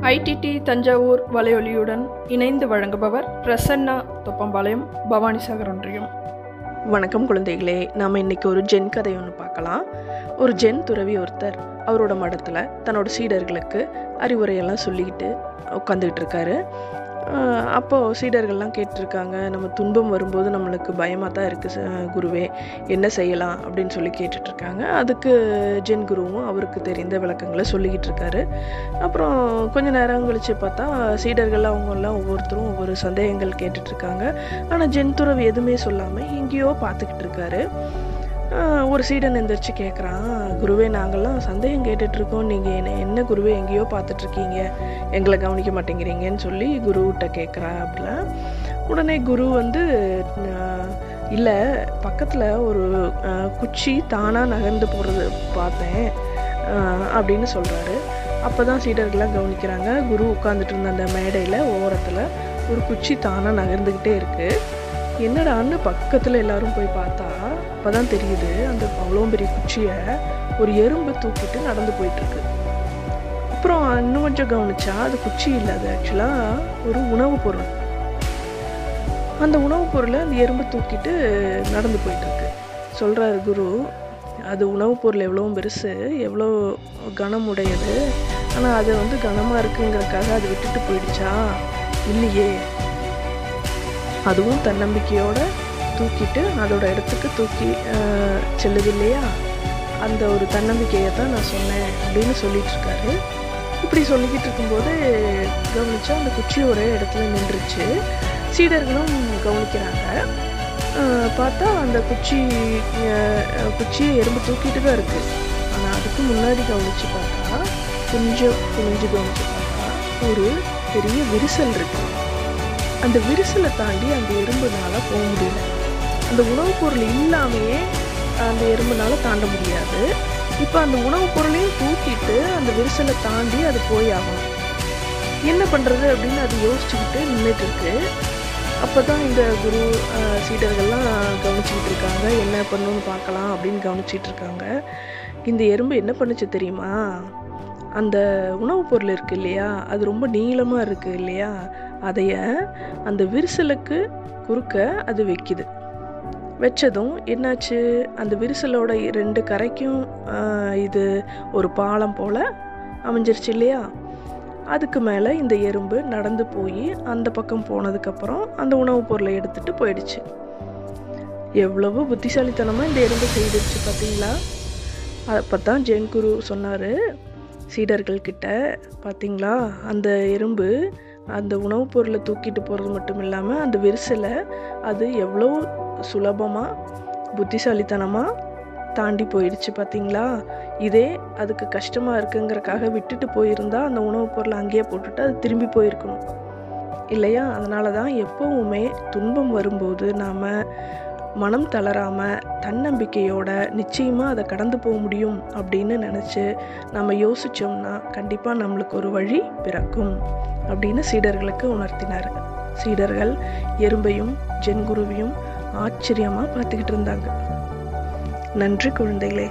IDD Thanjavur வலையொலியுடன் இணைந்து வழங்குபவர் பிரசன்னா தொப்பம்பாளையம் பவானிசாகர் ஒன்றியம். வணக்கம் குழந்தைகளே. நாம் இன்னைக்கு ஒரு ஜென் கதை ஒன்று பார்க்கலாம். ஒரு ஜென் துறவி ஒருத்தர் அவரோட மடத்தில் தன்னோட சீடர்களுக்கு அறிவுரையெல்லாம் சொல்லிக்கிட்டு உட்காந்துக்கிட்டு இருக்காரு. அப்போ சீடர்கள்லாம் கேட்டிருக்காங்க நம்ம துன்பம் வரும்போது நம்மளுக்கு பயமாக தான் இருக்குது குருவே என்ன செய்யலாம் அப்படின்னு சொல்லி கேட்டுட்ருக்காங்க. அதுக்கு ஜென் குருவும் அவருக்கு தெரிந்த விளக்கங்களை சொல்லிக்கிட்டு இருக்காரு அப்புறம் கொஞ்ச நேரம் கழித்து பார்த்தா சீடர்கள் அவங்கெல்லாம் ஒவ்வொருத்தரும் ஒவ்வொரு சந்தேகங்கள் கேட்டுட்ருக்காங்க. ஆனால் ஜென் துறவி எதுவுமே சொல்லாமல் எங்கேயோ பார்த்துக்கிட்டு இருக்காரு ஒரு சீடன் எந்திரிச்சு கேட்குறான் குருவே நாங்கள்லாம் சந்தேகம் கேட்டுட்ருக்கோம் நீங்கள் என்ன என்ன குருவே எங்கேயோ பார்த்துட்ருக்கீங்க எங்களை கவனிக்க மாட்டேங்கிறீங்கன்னு சொல்லி குருவிட்ட கேட்குறா அப்படிலாம் உடனே குரு வந்து இல்லை பக்கத்தில் ஒரு குச்சி தானாக நகர்ந்து போகிறது பார்த்தேன் அப்படின்னு சொல்கிறாரு அப்போ தான் சீடர்கள்லாம் கவனிக்கிறாங்க. குரு உட்காந்துட்டு இருந்த அந்த மேடையில் ஓரத்தில் ஒரு குச்சி தானாக நகர்ந்துக்கிட்டே இருக்குது என்னடான்னு பக்கத்தில் எல்லாரும் போய் பார்த்தா? அப்பதான் தெரியுது அந்த அவ்வளோ பெரிய குச்சியை ஒரு எறும்பு தூக்கிட்டு நடந்து போயிட்டு இருக்கு அப்புறம் இன்னும் கொஞ்சம் கவனிச்சா அது குச்சி இல்லை அது ஆக்சுவலாக ஒரு உணவுப் பொருள். அந்த உணவுப் பொருளை அந்த எறும்பு தூக்கிட்டு நடந்து போயிட்டு இருக்கு சொல்றாரு குரு அது உணவுப் பொருள் எவ்வளோ பெருசு எவ்வளோ கனமுடையது ஆனால் அது வந்து கனமாக இருக்குங்கிறதுக்காக அது விட்டுட்டு போயிடுச்சா? இல்லையே. அதுவும் தன்னம்பிக்கையோடு தூக்கிட்டு அதோட இடத்துக்கு தூக்கி செல்லுது இல்லையா அந்த ஒரு தன்னம்பிக்கையை தான் நான் சொன்னேன் அப்படின்னு சொல்லிட்டு இருக்காரு இப்படி சொல்லிக்கிட்டு இருக்கும்போது கவனிச்சா அந்த குச்சி ஒரே இடத்துல நின்றுச்சு. சீடர்களும் கவனிக்கிறாங்க. பார்த்தா அந்த குச்சி குச்சியை எறும்பு தூக்கிட்டு தான் இருக்கு. ஆனால் அதுக்கு முன்னாடி கவனிச்சு பார்த்தா கொஞ்சம் குனிஞ்சு கவனிச்சு பார்த்தா ஒரு பெரிய விரிசல் இருக்குது அந்த விரிசலை தாண்டி அந்த எறும்புனால போக முடியல. அந்த உணவுப் பொருள் இல்லாமையே அந்த எறும்புனால தாண்ட முடியாது. இப்போ அந்த உணவுப் பொருளையும் தூக்கிட்டு அந்த விரிசலை தாண்டி அது போய் ஆகணும் என்ன பண்ணுறது அப்படின்னு அது யோசிச்சுக்கிட்டு நின்றுட்டு இருக்கு அப்போ தான் இந்த குரு சீடர்கள்லாம் கவனிச்சுக்கிட்டு இருக்காங்க. என்ன பண்ணணும்னு பார்க்கலாம் அப்படின்னு கவனிச்சிட்டு இருக்காங்க. இந்த எறும்பு என்ன பண்ணுச்சு தெரியுமா? அந்த உணவுப் பொருள் இருக்குது இல்லையா? அது ரொம்ப நீளமாக இருக்குது இல்லையா? அதைய அந்த விரிசலுக்கு குறுக்க அது வைக்குது. வச்சதும் என்னாச்சு? அந்த விரிசலோட ரெண்டு கரைக்கும் இது ஒரு பாலம் போல அமைஞ்சிருச்சு இல்லையா? அதுக்கு மேலே இந்த எறும்பு நடந்து போய் அந்த பக்கம் போனதுக்கப்புறம் அந்த உணவுப் பொருளை எடுத்துட்டு போயிடுச்சு. எவ்வளவு புத்திசாலித்தனமாக இந்த எறும்பு செய்திருச்சு பார்த்தீங்களா அப்போ தான் ஜெயின் குரு சொன்னார் சீடர்கள்கிட்ட பார்த்தீங்களா அந்த எறும்பு அந்த உணவுப் பொருளை தூக்கிட்டு போகிறது மட்டும் இல்லாமல் அந்த விரிசலை அது எவ்வளோ சுலபமாக புத்திசாலித்தனமாக தாண்டி போயிடுச்சு பார்த்தீங்களா இதே அதுக்கு கஷ்டமாக இருக்குங்கிறக்காக விட்டுட்டு போயிருந்தால் அந்த உணவுப் பொருளை அங்கேயே போட்டுட்டு அது திரும்பி போயிருக்கணும். இல்லையா? அதனால தான் எப்போவுமே துன்பம் வரும்போது நாம் மனம் தளராம தன்னம்பிக்கையோட நிச்சயமாக அதை கடந்து போக முடியும் அப்படின்னு நினச்சி நம்ம யோசித்தோம்னா கண்டிப்பாக நம்மளுக்கு ஒரு வழி பிறக்கும் அப்படின்னு சீடர்களுக்கு உணர்த்தினார். சீடர்கள் எறும்பையும் ஜென்குருவையும் ஆச்சரியமாக பார்த்துக்கிட்டு இருந்தாங்க. நன்றி குழந்தைகளே.